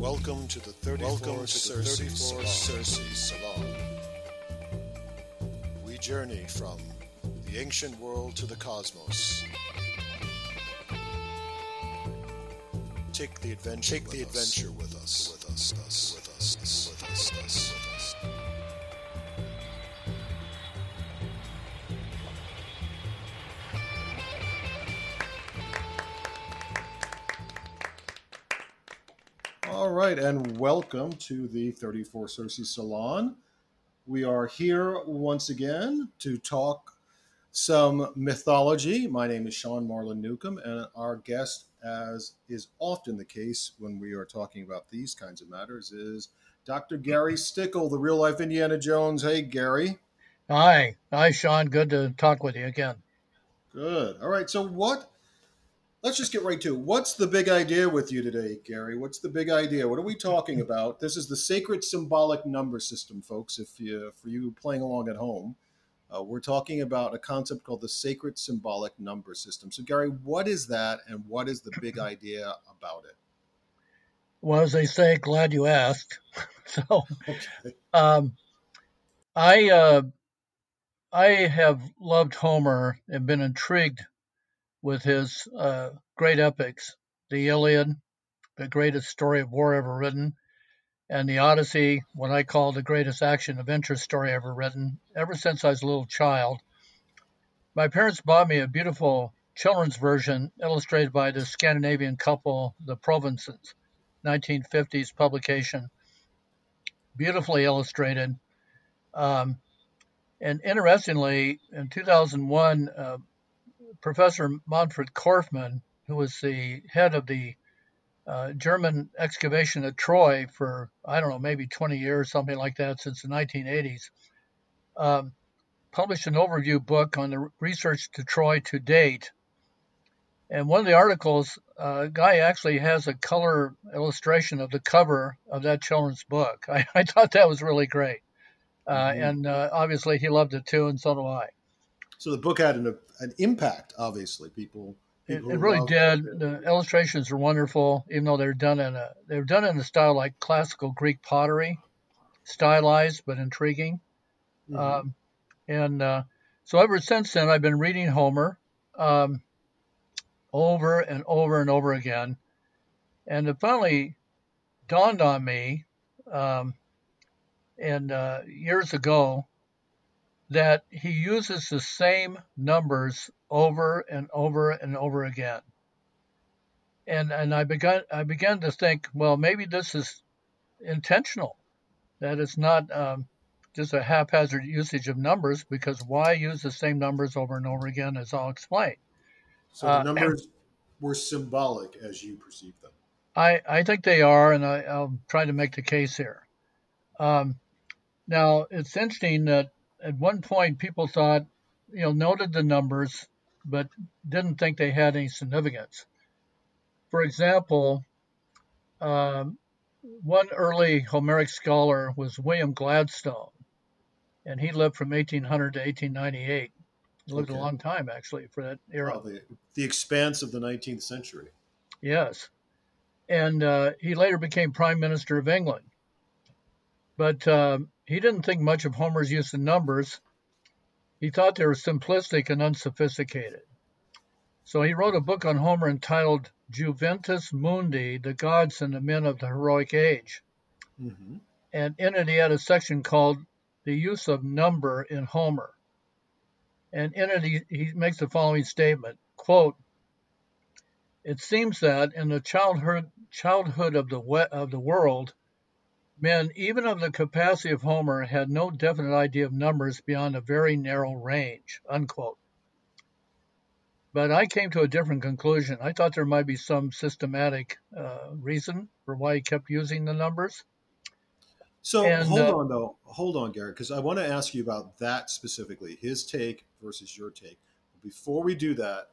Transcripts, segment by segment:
Welcome to the 34th Circe, Circe Salon. We journey from the ancient world to the cosmos. Take the adventure. Take the adventure us. With us. With us. With us. With us. With us. With us. Right, and welcome to the 34 Circe Salon. We are here once again to talk some mythology. My name is Sean Marlon Newcombe, and our guest, as is often the case when we are talking about these kinds of matters, is Dr. Gary Stickel, the real life Indiana Jones. Hey, Gary. Hi. Hi, Sean. Good to talk with you again. Good. All right, so what let's just get right to it. What's the big idea with you today, Gary? What's the big idea? What are we talking about? This is the sacred symbolic number system, folks. If you, for you playing along at home, uh, we're talking about a concept called the sacred symbolic number system. So, Gary, what is that, and what is the big idea about it? Well, as they say, glad you asked. so, okay. um, I uh, I have loved Homer and been intrigued with his uh, great epics, the Iliad, the greatest story of war ever written, and the Odyssey, what I call the greatest action adventure story ever written, ever since I was a little child. My parents bought me a beautiful children's version illustrated by the Scandinavian couple, the Provensens, 1950s publication, beautifully illustrated. Um, and interestingly, in 2001, uh, Professor Manfred Korfmann, who was the head of the uh, German excavation at Troy for, I don't know, maybe 20 years, something like that, since the 1980s, um, published an overview book on the research to Troy to date. And one of the articles, a uh, guy actually has a color illustration of the cover of that children's book. I, I thought that was really great. Uh, mm-hmm. And uh, obviously, he loved it too, and so do I. So the book had an, an impact, obviously. People, people it, it really did. It. The illustrations are wonderful, even though they're done in a they're done in a style like classical Greek pottery, stylized but intriguing. Mm-hmm. Um, and uh, so ever since then, I've been reading Homer um, over and over and over again, and it finally dawned on me, um, and uh, years ago that he uses the same numbers over and over and over again. And and I began I began to think, well, maybe this is intentional, that it's not um, just a haphazard usage of numbers. Because why use the same numbers over and over again, as I'll explain. So the uh, numbers uh, were symbolic as you perceive them. I I think they are, and I, I'll try to make the case here. Um, now it's interesting that at one point people thought, you know, noted the numbers, but didn't think they had any significance. For example, um, one early Homeric scholar was William Gladstone, and he lived from 1800 to 1898. He lived okay. a long time, actually, for that era. Well, the, the expanse of the 19th century. Yes. And uh, he later became Prime Minister of England. But um, he didn't think much of Homer's use of numbers. He thought they were simplistic and unsophisticated. So he wrote a book on Homer entitled Juventus Mundi, the Gods and the Men of the Heroic Age. Mm-hmm. And in it, he had a section called The Use of Number in Homer. And in it, he, he makes the following statement quote, It seems that in the childhood, childhood of, the, of the world, Men, even of the capacity of Homer, had no definite idea of numbers beyond a very narrow range. Unquote. But I came to a different conclusion. I thought there might be some systematic uh, reason for why he kept using the numbers. So and, hold uh, on, though. Hold on, Garrett, because I want to ask you about that specifically his take versus your take. Before we do that,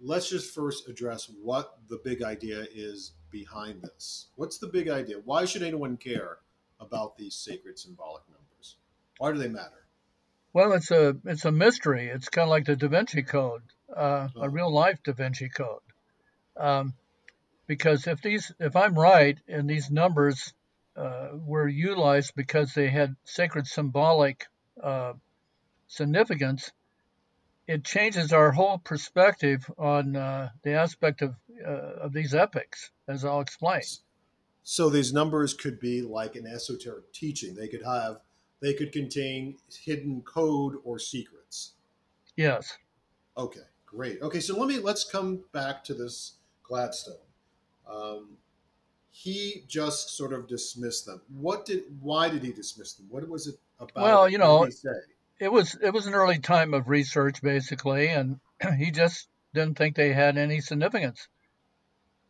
let's just first address what the big idea is behind this. What's the big idea? Why should anyone care about these sacred symbolic numbers? Why do they matter? Well, it's a it's a mystery. It's kind of like the Da Vinci Code, uh, oh. a real life Da Vinci Code, um, because if these, if I'm right, and these numbers uh, were utilized because they had sacred symbolic uh, significance, it changes our whole perspective on uh, the aspect of uh, of these epics, as I'll explain. So these numbers could be like an esoteric teaching. They could have, they could contain hidden code or secrets. Yes. Okay, great. Okay, so let me let's come back to this Gladstone. Um, he just sort of dismissed them. What did? Why did he dismiss them? What was it about? Well, you know, did he say? it was it was an early time of research basically, and he just didn't think they had any significance.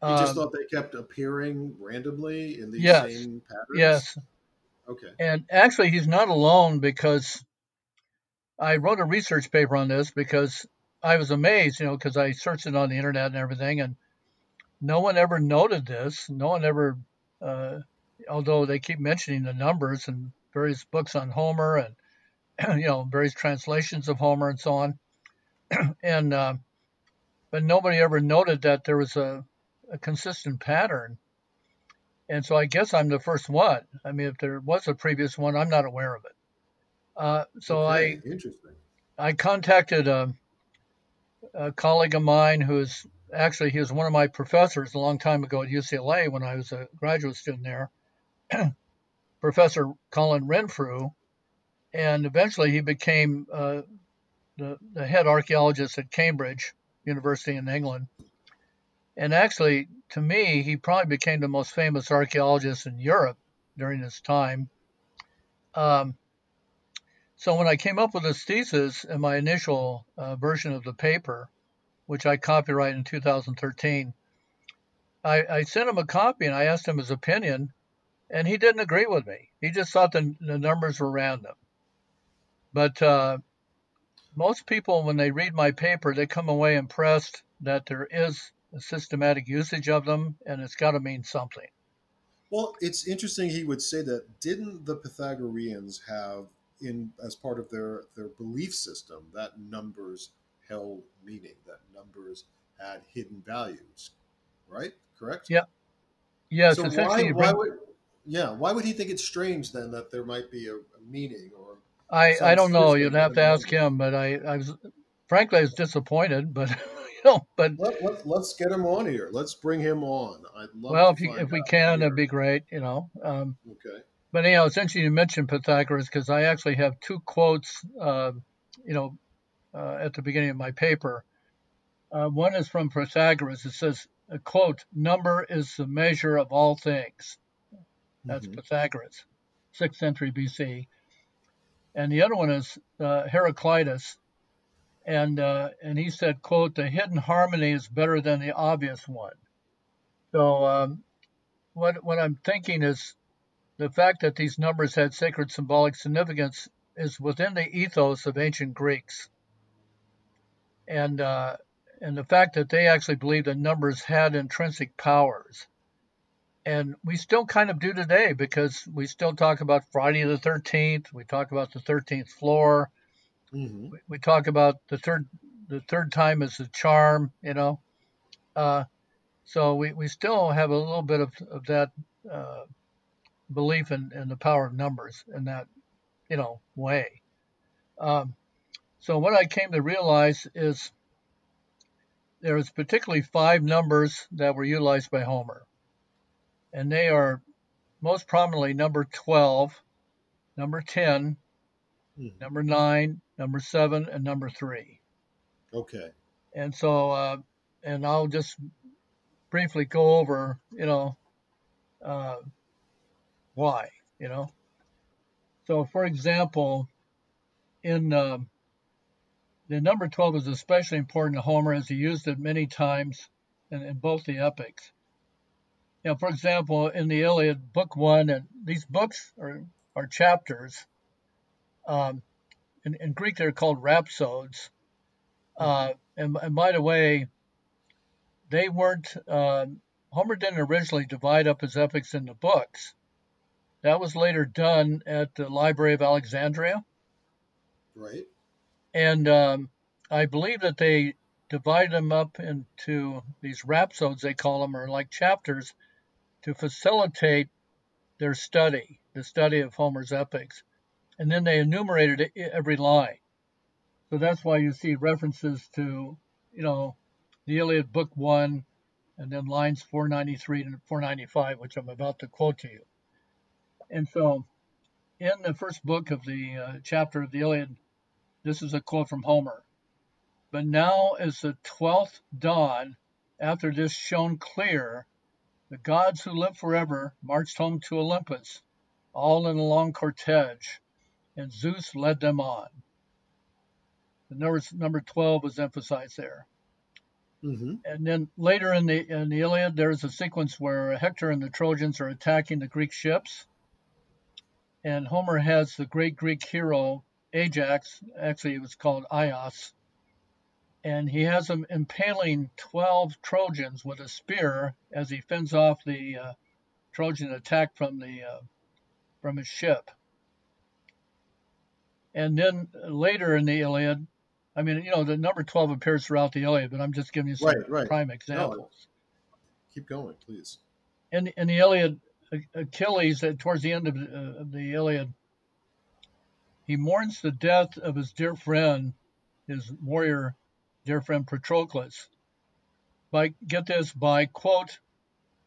He just Um, thought they kept appearing randomly in these yes, same patterns. yes, Okay. and actually he's not alone because I wrote a research paper on this because I was amazed, you know, because I searched it on the internet and everything, and no one ever noted this. No one ever, uh, although they keep mentioning the numbers and various books on Homer and you know various translations of Homer and so on, and uh, but nobody ever noted that there was a, a consistent pattern. And so I guess I'm the first one. I mean, if there was a previous one, I'm not aware of it. Uh, so okay. I Interesting. I contacted a, a colleague of mine who's actually he was one of my professors a long time ago at UCLA when I was a graduate student there, Professor Colin Renfrew, and eventually he became uh, the, the head archaeologist at Cambridge University in England. And actually, to me, he probably became the most famous archaeologist in Europe during his time. Um, so when I came up with this thesis in my initial uh, version of the paper, which I copyrighted in 2013, I, I sent him a copy and I asked him his opinion, and he didn't agree with me. He just thought the, the numbers were random. But uh, most people, when they read my paper, they come away impressed that there is a systematic usage of them, and it's got to mean something. Well, it's interesting he would say that. Didn't the Pythagoreans have in as part of their their belief system that numbers held meaning, that numbers had hidden values, right? Correct. Yeah. Yes, So why why would yeah why would he think it's strange then that there might be a, a meaning or I, I don't know. You'd have to ask him. But I, I was, frankly, I was disappointed. But know, but let, let, let's get him on here. Let's bring him on. I'd love well, to if you, if we can, here. that'd be great. You know. Um, okay. but anyhow, it's interesting you mentioned Pythagoras because I actually have two quotes. Uh, you know, uh, at the beginning of my paper. Uh, one is from Pythagoras. It says, a quote, number is the measure of all things. That's Mhm. Pythagoras, 6th century BC. And the other one is uh, Heraclitus. And, uh, and he said, quote, the hidden harmony is better than the obvious one. So um, what, what I'm thinking is the fact that these numbers had sacred symbolic significance is within the ethos of ancient Greeks. And, uh, and the fact that they actually believed that numbers had intrinsic powers. And we still kind of do today because we still talk about Friday the 13th. We talk about the 13th floor. Hmm We, we talk about the third the third time is a charm, you know. Uh, so we, we still have a little bit of, of that uh, belief in, in the power of numbers in that, you know, way. Um, so what I came to realize is there is particularly five numbers that were utilized by Homer, and they are most prominently number 12, number 10, Mhm. number 9, number 7, and number 3. Okay. And so, uh, and I'll just briefly go over, you know, uh, why, you know. So, for example, in um the number 12 is especially important to Homer as he used it many times in, in both the epics. You know, for example, in the Iliad, Book One, and these books are, are chapters. Um, in, in Greek, they're called rhapsodes. Uh, and, and by the way, they weren't, um Homer didn't originally divide up his epics into books. That was later done at the Library of Alexandria. Right. And um, I believe that they divide them up into these rhapsodes, they call them, or like chapters, to facilitate their study, the study of Homer's epics. And then they enumerated every line. So that's why you see references to, you know, the Iliad Book 1, and then lines 493 and 495, which I'm about to quote to you. And so in the first book of the uh, chapter of the Iliad, this is a quote from Homer. But now, as the twelfth dawn, after this shone clear, the gods who live forever marched home to Olympus, all in a long cortege, and Zeus led them on. The number, number 12 is emphasized there. Mm-hmm. And then later in the in the Iliad, there's a sequence where Hector and the Trojans are attacking the Greek ships, and Homer has the great Greek hero Ajax. Actually, it was called Aias, and he has him impaling 12 Trojans with a spear as he fends off the uh, Trojan attack from the uh, from his ship. And then later in the Iliad, I mean, you know, the number 12 appears throughout the Iliad, but I'm just giving you some right, right. prime examples. No, keep going, please. In, in the Iliad, Achilles, uh, towards the end of, uh, of the Iliad, he mourns the death of his dear friend, his warrior dear friend Patroclus, by, get this, by, quote,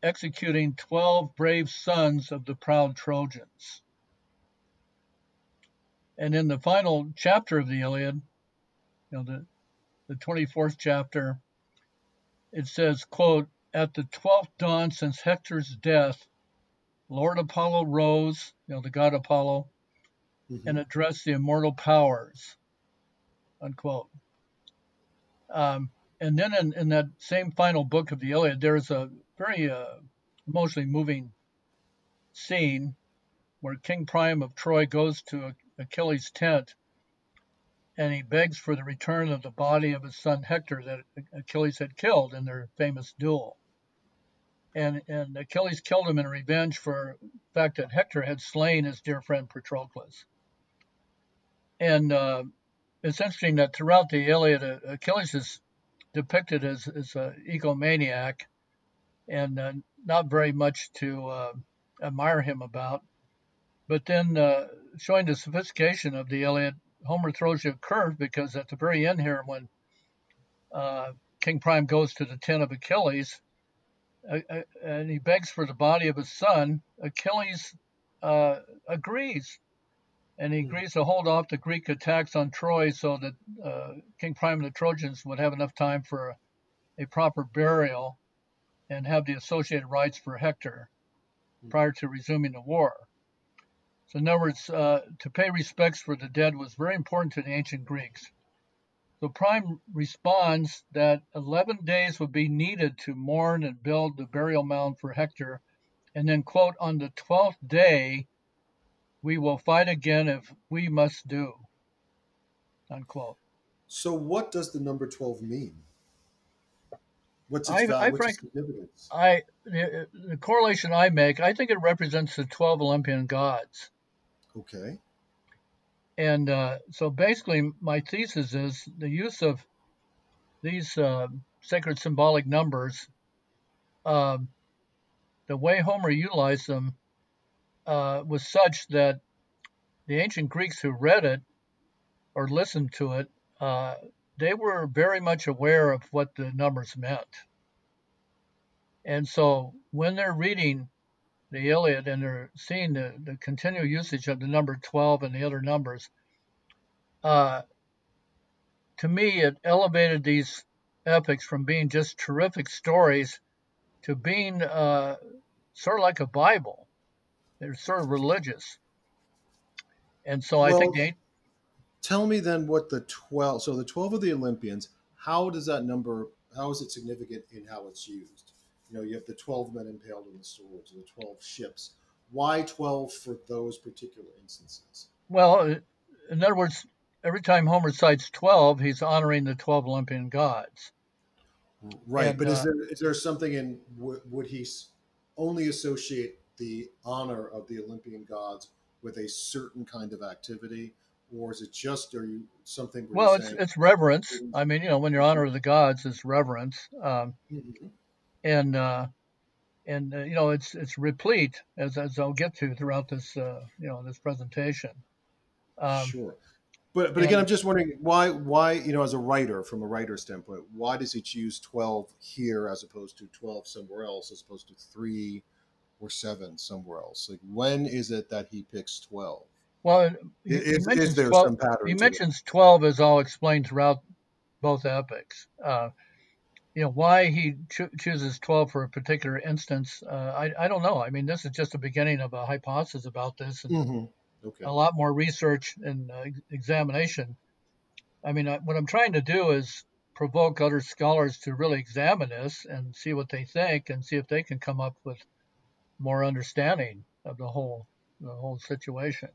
executing 12 brave sons of the proud Trojans. And in the final chapter of the Iliad, you know, the, the 24th chapter, it says, quote, at the 12th dawn since Hector's death, Lord Apollo rose, you know, the god Apollo, mm-hmm. and addressed the immortal powers, unquote. Um, and then in, in, that same final book of the Iliad, there's a very uh, emotionally moving scene where King Priam of Troy goes to Achilles' tent and he begs for the return of the body of his son Hector that Achilles had killed in their famous duel. And, and Achilles killed him in revenge for the fact that Hector had slain his dear friend Patroclus. And uh, it's interesting that throughout the Iliad, uh, Achilles is depicted as, as an egomaniac and uh, not very much to uh, admire him about. But then uh, showing the sophistication of the Iliad, Homer throws you a curve because at the very end here, when uh, King Priam goes to the tent of Achilles uh, uh, and he begs for the body of his son, Achilles uh, agrees. And he hmm. agrees to hold off the Greek attacks on Troy so that uh, King Priam and the Trojans would have enough time for a, proper burial and have the associated rites for Hector hmm. prior to resuming the war. So, in other words, uh, to pay respects for the dead was very important to the ancient Greeks. So, Priam responds that 11 days would be needed to mourn and build the burial mound for Hector. And then, quote, on the 12th day, we will fight again if we must do, unquote. So, what does the number 12 mean? What's its, I, value, I, what's Frank, significance? I the, the correlation I make, I think it represents the 12 Olympian gods. Okay. And uh, so basically, my thesis is the use of these uh, sacred symbolic numbers, uh, the way Homer utilized them uh, was such that the ancient Greeks who read it or listened to it, uh, they were very much aware of what the numbers meant. And so when they're reading the Iliad and they're seeing the, the continual usage of the number 12 and the other numbers, uh, to me, it elevated these epics from being just terrific stories to being uh, sort of like a Bible. They're sort of religious. And so well, I think they. Tell me then what the 12, so the 12 of the Olympians, how does that number, how is it significant in how it's used? You know, you have the 12 men impaled in the swords, the 12 ships. Why 12 for those particular instances? Well, in other words, every time Homer cites 12, he's honoring the 12 Olympian gods. Right, and, but is uh, there is there something in would he only associate the honor of the Olympian gods with a certain kind of activity, or is it just are you something? Well, it's saying- it's reverence. I mean, you know, when you're honor the gods, it's reverence, um, Mhm. And uh, and uh, you know, it's it's replete as as I'll get to throughout this uh, you know this presentation. Um, sure. But but again, I'm just wondering why why you know as a writer from a writer standpoint, why does he choose 12 here as opposed to 12 somewhere else, as opposed to three or seven somewhere else? Like when is it that he picks 12? Well, he, he Is, is there 12 some pattern? he mentions 12 as I'll explain throughout both epics. Uh, you know, why he cho- chooses 12 for a particular instance, uh, I, I don't know. I mean, this is just the beginning of a hypothesis about this and Mhm. Okay. a lot more research and uh, examination. I mean, I, what I'm trying to do is provoke other scholars to really examine this and see what they think and see if they can come up with more understanding of the whole the whole situation.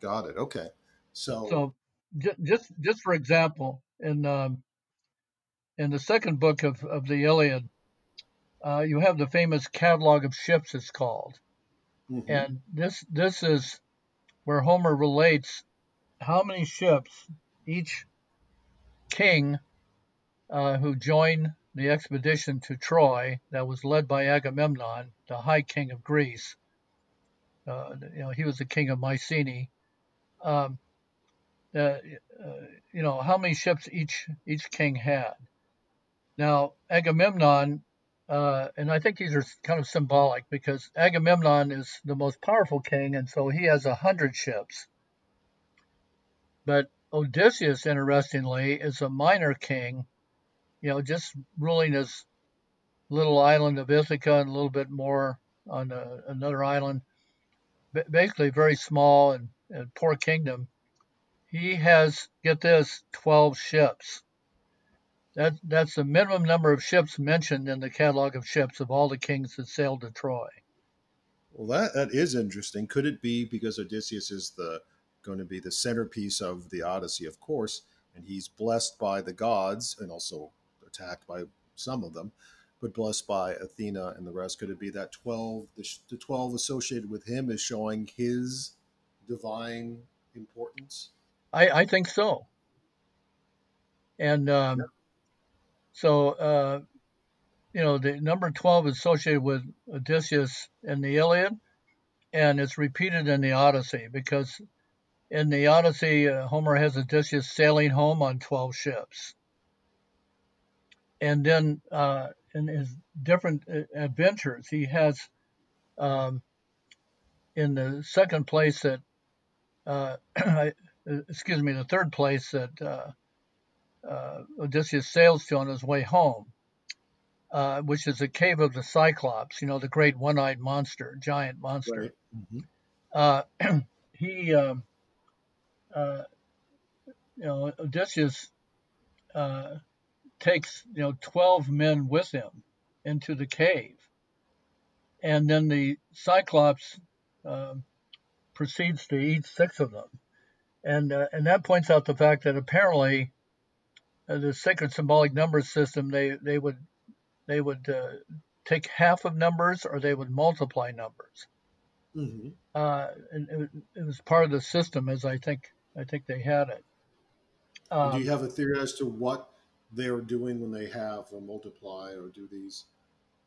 Got it. Okay. So, So, ju- just just for example, in um, in the second book of, of the Iliad, uh, you have the famous catalog of ships. It's called, mhm. and this this is where Homer relates how many ships each king uh, who joined the expedition to Troy that was led by Agamemnon, the High King of Greece. Uh, you know, he was the king of Mycenae. Um, uh, uh, you know how many ships each each king had. Now Agamemnon, uh, and I think these are kind of symbolic because Agamemnon is the most powerful king, and so he has a hundred ships. But Odysseus, interestingly, is a minor king, you know, just ruling his little island of Ithaca and a little bit more on uh, another island. Ba- Basically, very small and, and poor kingdom he has get this 12 ships that that's the minimum number of ships mentioned in the catalog of ships of all the kings that sailed to troy well, that that is interesting. Could it be because Odysseus is the going to be the centerpiece of the Odyssey, of course, and he's blessed by the gods and also attacked by some of them, but blessed by Athena and the rest? Could it be that 12 the, the 12 associated with him is showing his divine importance? i i think so and um so uh you know the number 12 is associated with odysseus in the iliad and it's repeated in the odyssey because in the odyssey uh, homer has odysseus sailing home on 12 ships. And then uh, in his different uh, adventures, he has um, in the second place that, uh, excuse me, the third place that uh, Odysseus sails to on his way home, uh, which is the cave of the Cyclops, you know, the great one-eyed monster, giant monster. Right. Mhm. Uh, he, um, uh, you know, Odysseus uh, takes, you know, 12 men with him into the cave. And then the Cyclops um proceeds to eat six of them. And, uh, and that points out the fact that apparently uh, the sacred symbolic number system, they, they would, they would uh, take half of numbers or they would multiply numbers Mhm. uh, and it, it was part of the system as I think I think they had it. And do Um, you have a theory as to what they're doing when they have or multiply or do these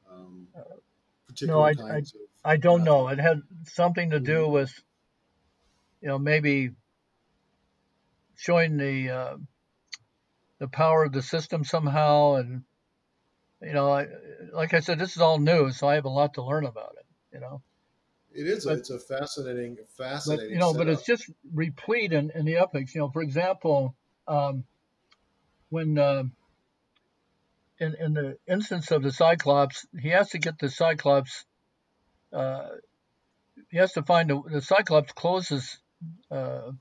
um, particular I- kinds of? I don't know. It had something to do Mhm. with, you know, maybe showing the uh, the power of the system somehow, and you know, I, like I said, this is all new, so I have a lot to learn about it. You know, It is. A, but- it's a fascinating, but fascinating. you know, but it's just replete in, in the epics. You know, for example, um, when uh, in in the instance of the Cyclops, he has to get the Cyclops. Uh, he has to find the, the Cyclops closes uh,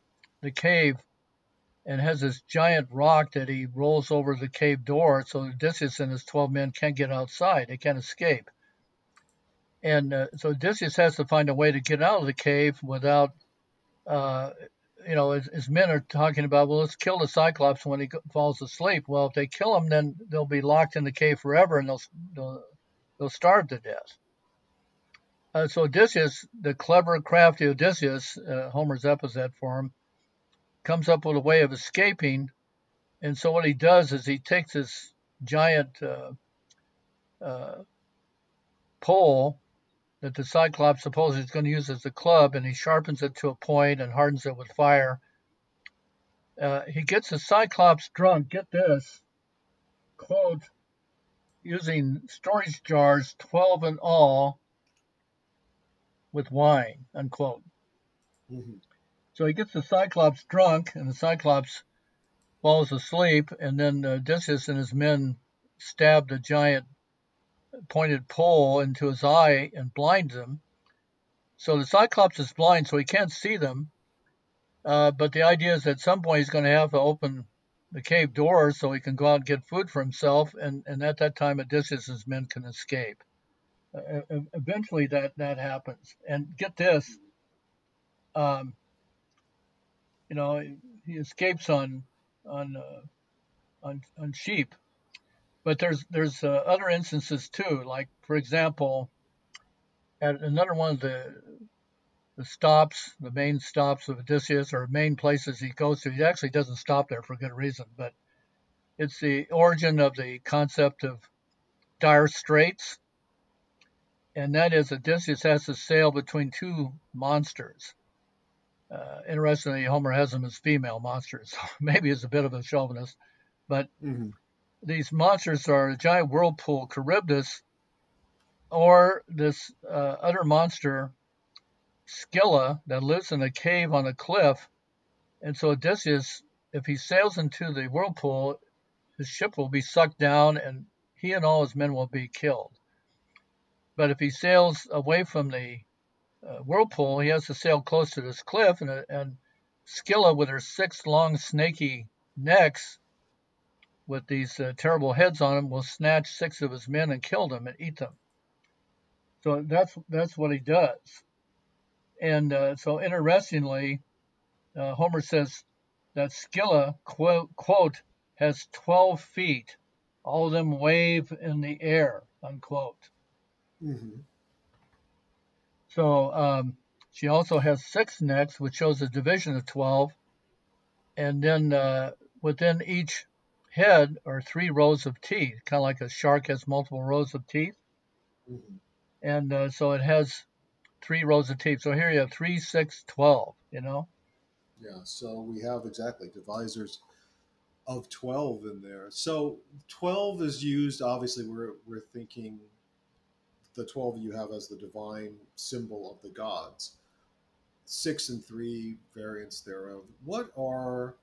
the cave and has this giant rock that he rolls over the cave door, so Odysseus and his twelve men can't get outside; they can't escape. And uh, so Odysseus has to find a way to get out of the cave without, uh, you know, his, his men are talking about, well, let's kill the Cyclops when he falls asleep. Well, if they kill him, then they'll be locked in the cave forever, and they'll they'll, they'll starve to death. Uh, so Odysseus, the clever, crafty Odysseus, uh, Homer's epithet for him, comes up with a way of escaping. And so what he does is he takes this giant uh, uh, pole that the Cyclops supposes he's going to use as a club, and he sharpens it to a point and hardens it with fire. Uh, he gets the Cyclops drunk. Get this quote using storage jars, 12 in all, with wine, unquote. Mm-hmm. So he gets the Cyclops drunk, and the Cyclops falls asleep, and then uh, Odysseus and his men stab the giant pointed pole into his eye and blinds him. So the Cyclops is blind, so he can't see them. Uh, but the idea is that at some point he's going to have to open the cave door so he can go out and get food for himself, and, and at that time Odysseus' men can escape. Uh, eventually that, that happens. And get this, um, you know, he escapes on on uh, on, on sheep, but there's there's uh, other instances too. Like for example, at another one of the the stops, the main stops of Odysseus, or main places he goes to, he actually doesn't stop there for good reason. But it's the origin of the concept of dire straits, and that is Odysseus has to sail between two monsters. Uh, interestingly, Homer has them as female monsters, so maybe he's a bit of a chauvinist, but mm-hmm these monsters are a giant whirlpool, Charybdis, or this uh, other monster, Scylla, that lives in a cave on a cliff. And so Odysseus, if he sails into the whirlpool, his ship will be sucked down and he and all his men will be killed. But if he sails away from the uh, whirlpool, he has to sail close to this cliff, and, and Scylla, with her six long snaky necks, with these uh, terrible heads on them will snatch six of his men and kill them and eat them. So that's that's what he does. And uh, so interestingly, uh, Homer says that Scylla quote, quote has 12 feet, all of them wave in the air unquote. Mm-hmm. So um, she also has six necks, which shows a division of 12. And then uh, within each head are three rows of teeth, kind of like a shark has multiple rows of teeth. Mm-hmm. And uh, so it has three rows of teeth. So here you have three, six, twelve. You know. Yeah. So we have exactly divisors of twelve in there. So twelve is used. Obviously, we're we're thinking the twelve you have as the divine symbol of the gods. Six and three variants thereof. What are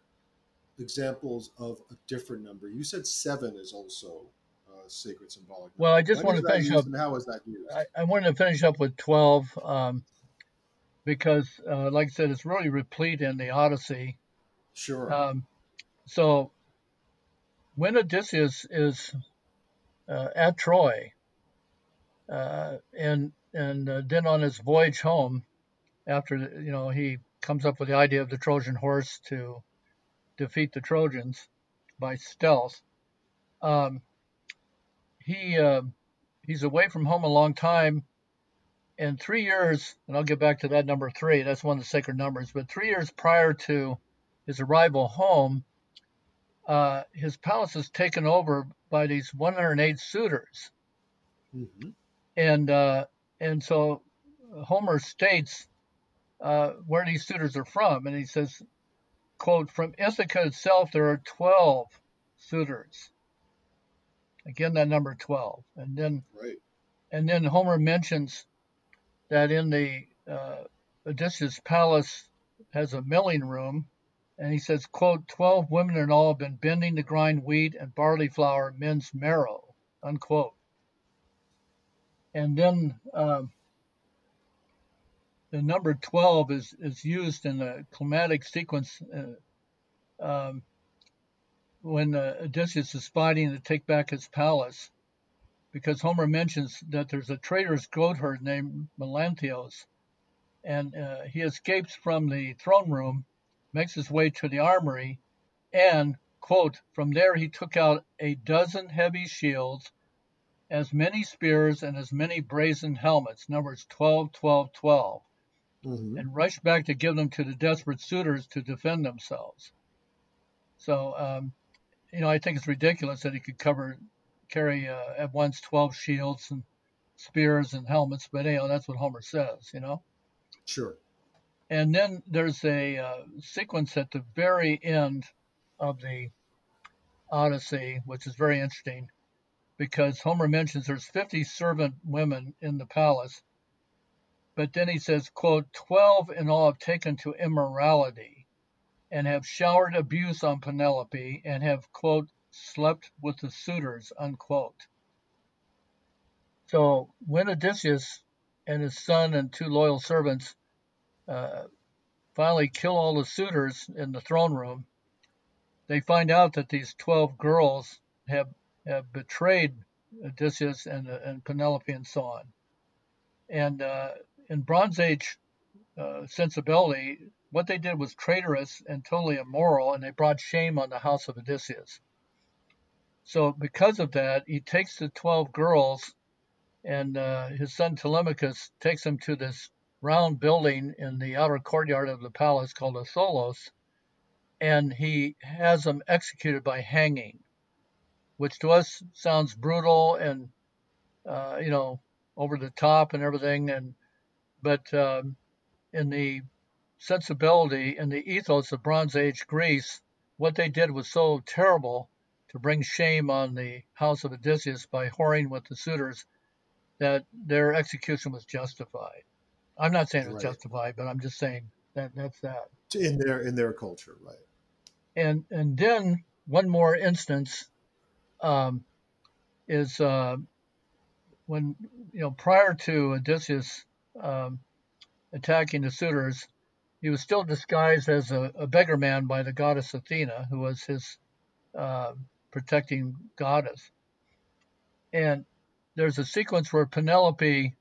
examples of a different number. You said seven is also uh, sacred symbolic. Number. Well, I just want to finish up. How is that used? I, I, wanted to finish up with twelve um, because, uh, like I said, it's really replete in the Odyssey. Sure. Um, so when Odysseus is uh, at Troy, uh, and and uh, then on his voyage home, after you know he comes up with the idea of the Trojan horse to defeat the Trojans by stealth. Um, he uh, he's away from home a long time. In three years, and I'll get back to that number three. That's one of the sacred numbers. But three years prior to his arrival home, uh, his palace is taken over by these 108 suitors, mm-hmm. And uh, and so Homer states uh, where these suitors are from, and he says quote, from Ithaca itself, there are 12 suitors. Again, that number 12. And then, right. and then Homer mentions that in the uh, Odysseus palace has a milling room, and he says, quote, 12 women in all have been bending to grind wheat and barley flour, men's marrow, unquote. And then um, the number 12 is, is used in the climatic sequence uh, um, when uh, Odysseus is fighting to take back his palace, because Homer mentions that there's a traitorous goatherd named Melanthios, and uh, he escapes from the throne room, makes his way to the armory, and, quote, from there he took out a dozen heavy shields, as many spears, and as many brazen helmets, numbers 12, 12, 12 mm-hmm. and rushed back to give them to the desperate suitors to defend themselves. So, um, you know, I think it's ridiculous that he could cover, carry uh, at once 12 shields and spears and helmets, but anyhow, that's what Homer says, you know? Sure. And then there's a uh, sequence at the very end of the Odyssey, which is very interesting because Homer mentions there's 50 servant women in the palace, but then he says, quote, 12 in all have taken to immorality and have showered abuse on Penelope and have, quote, slept with the suitors, unquote. So when Odysseus and his son and two loyal servants uh, finally kill all the suitors in the throne room, they find out that these 12 girls have, have betrayed Odysseus and, uh, and Penelope and so on. And uh, in Bronze Age uh, sensibility, what they did was traitorous and totally immoral, and they brought shame on the house of Odysseus. So, because of that, he takes the 12 girls, and uh, his son Telemachus takes them to this round building in the outer courtyard of the palace called Tholos, and he has them executed by hanging, which to us sounds brutal and uh, you know over the top and everything. And but um, in the sensibility and the ethos of Bronze Age Greece, what they did was so terrible to bring shame on the house of Odysseus by whoring with the suitors that their execution was justified. I'm not saying it was right. justified, but I'm just saying that that's that in their in their culture, right? and and then one more instance um, is uh, when you know prior to Odysseus um, attacking the suitors, he was still disguised as a, a, beggar man by the goddess Athena, who was his uh, protecting goddess. And there's a sequence where Penelope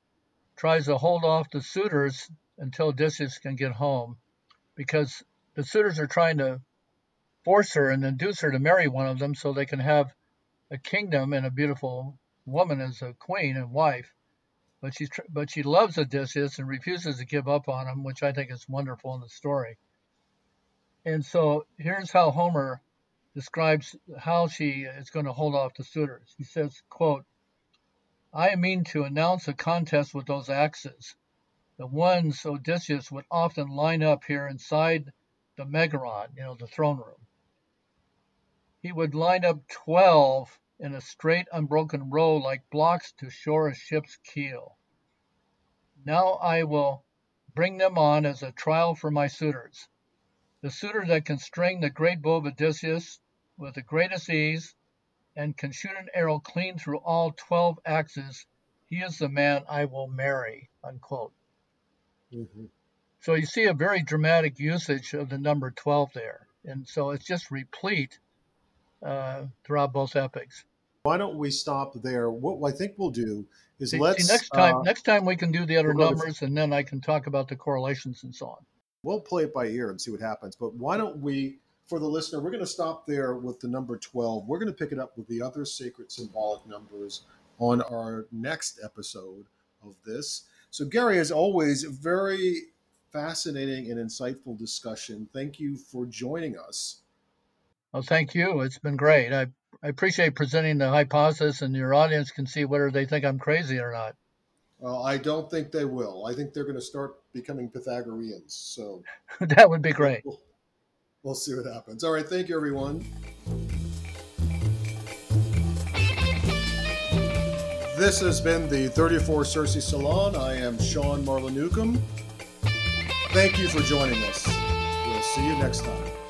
tries to hold off the suitors until Odysseus can get home, because the suitors are trying to force her and induce her to marry one of them so they can have a kingdom and a beautiful woman as a queen and wife. But she but she loves Odysseus and refuses to give up on him, which I think is wonderful in the story. And so here's how Homer describes how she is going to hold off the suitors. He says, quote, I mean to announce a contest with those axes. The ones Odysseus would often line up here inside the Megaron, you know, the throne room he would line up twelve in a straight unbroken row like blocks to shore a ship's keel. Now I will bring them on as a trial for my suitors. The suitor that can string the great bow of Odysseus with the greatest ease and can shoot an arrow clean through all twelve axes, he is the man I will marry. Unquote. Mm-hmm. So you see a very dramatic usage of the number 12 there. And so it's just replete uh, throughout both epics. Why don't we stop there? What I think we'll do is see, let's see, next time. Uh, next time we can do the other numbers, to, and then I can talk about the correlations and so on. We'll play it by ear and see what happens. But why don't we, for the listener, we're going to stop there with the number twelve. We're going to pick it up with the other sacred symbolic numbers on our next episode of this. So, Gary, as always, very fascinating and insightful discussion. Thank you for joining us. Well, thank you. It's been great. I, I appreciate presenting the hypothesis, and your audience can see whether they think I'm crazy or not. Well, I don't think they will. I think they're going to start becoming Pythagoreans. So that would be great. We'll, we'll see what happens. All right. Thank you, everyone. This has been the 34 Circe Salon. I am Sean Marlon Newcombe. Thank you for joining us. We'll see you next time.